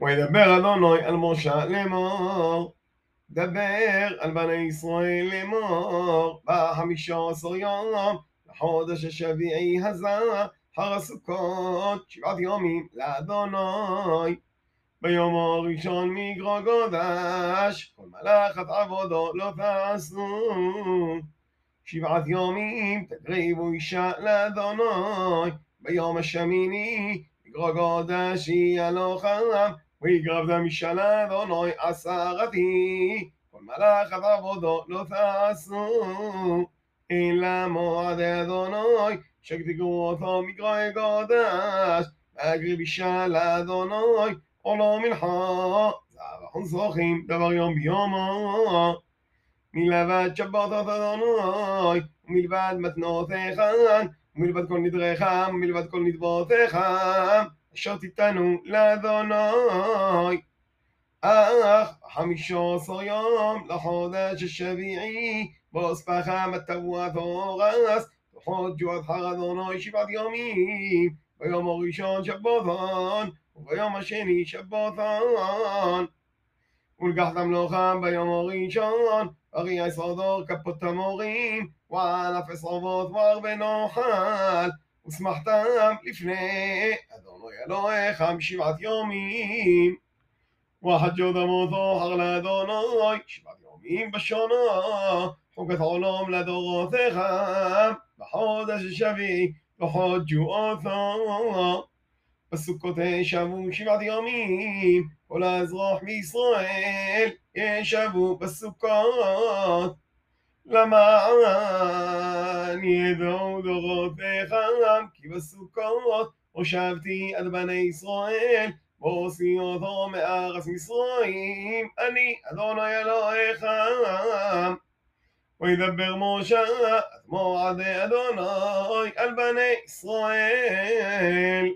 וידבר אדוני על משה לאמור, דבר על בני ישראל לאמור, בחמישה עשר יום, לחודש השביעי הזה, חר הסוכות, שבעת יומים לאדוני. ביום הראשון מגרו גודש, כל מלאכת עבודו לא תעשו. שבעת יומים תקריבו אישה לאדוני, ביום השמיני מגרו גודש יהיה לו חם, ויגרב דם אישה לאדוני עשרתי, כל מלאכת עבודו לא תעשו. אלא מועדי אדוני, שתקראו אותו מגרוי גודש, להקריב אישה לאדוני, עולו מנחה, זרחון זוכים, דבר יום ביומו. מלבד שבתות אדוני, ומלבד מתנותיך, ומלבד כל נדריך, ומלבד כל נדבותיך, אשר תיתנו לאדוני. אך חמישה עשר יום לחודש השביעי, ואוספך בתבואת אורס, וחודשו עד חר אדוני שבעת יומים, ביום הראשון שבתון, וביום השני שבתון. ולקחתם לוחם ביום הראשון, ארי יסודור כפות המורים, וענף עשרובות והרבה נאכל, ושמחתם לפני אדוני אלוהיך משבעת יומים. וחג'ו דמותו חר לאדוני, שבעת יומים בשנה, חוקת עולם לדורותיך, בחודש השביעי, וחודשו אותו. בסוכות ישבו שבעת יומים, כל האזרח בישראל ישבו בסוכות. למען ידעו דורותיך, כי בסוכות הושבתי עד בני ישראל, והוציא אותו מארץ מצרים, אני אדוני אלוהיך. וידבר משה עד מועדי אדוני על בני ישראל.